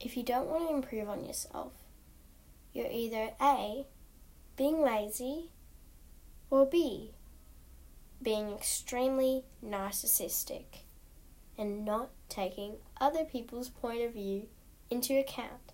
if you don't want to improve on yourself, you're either A, being lazy, or B, being extremely narcissistic and not taking other people's point of view into account.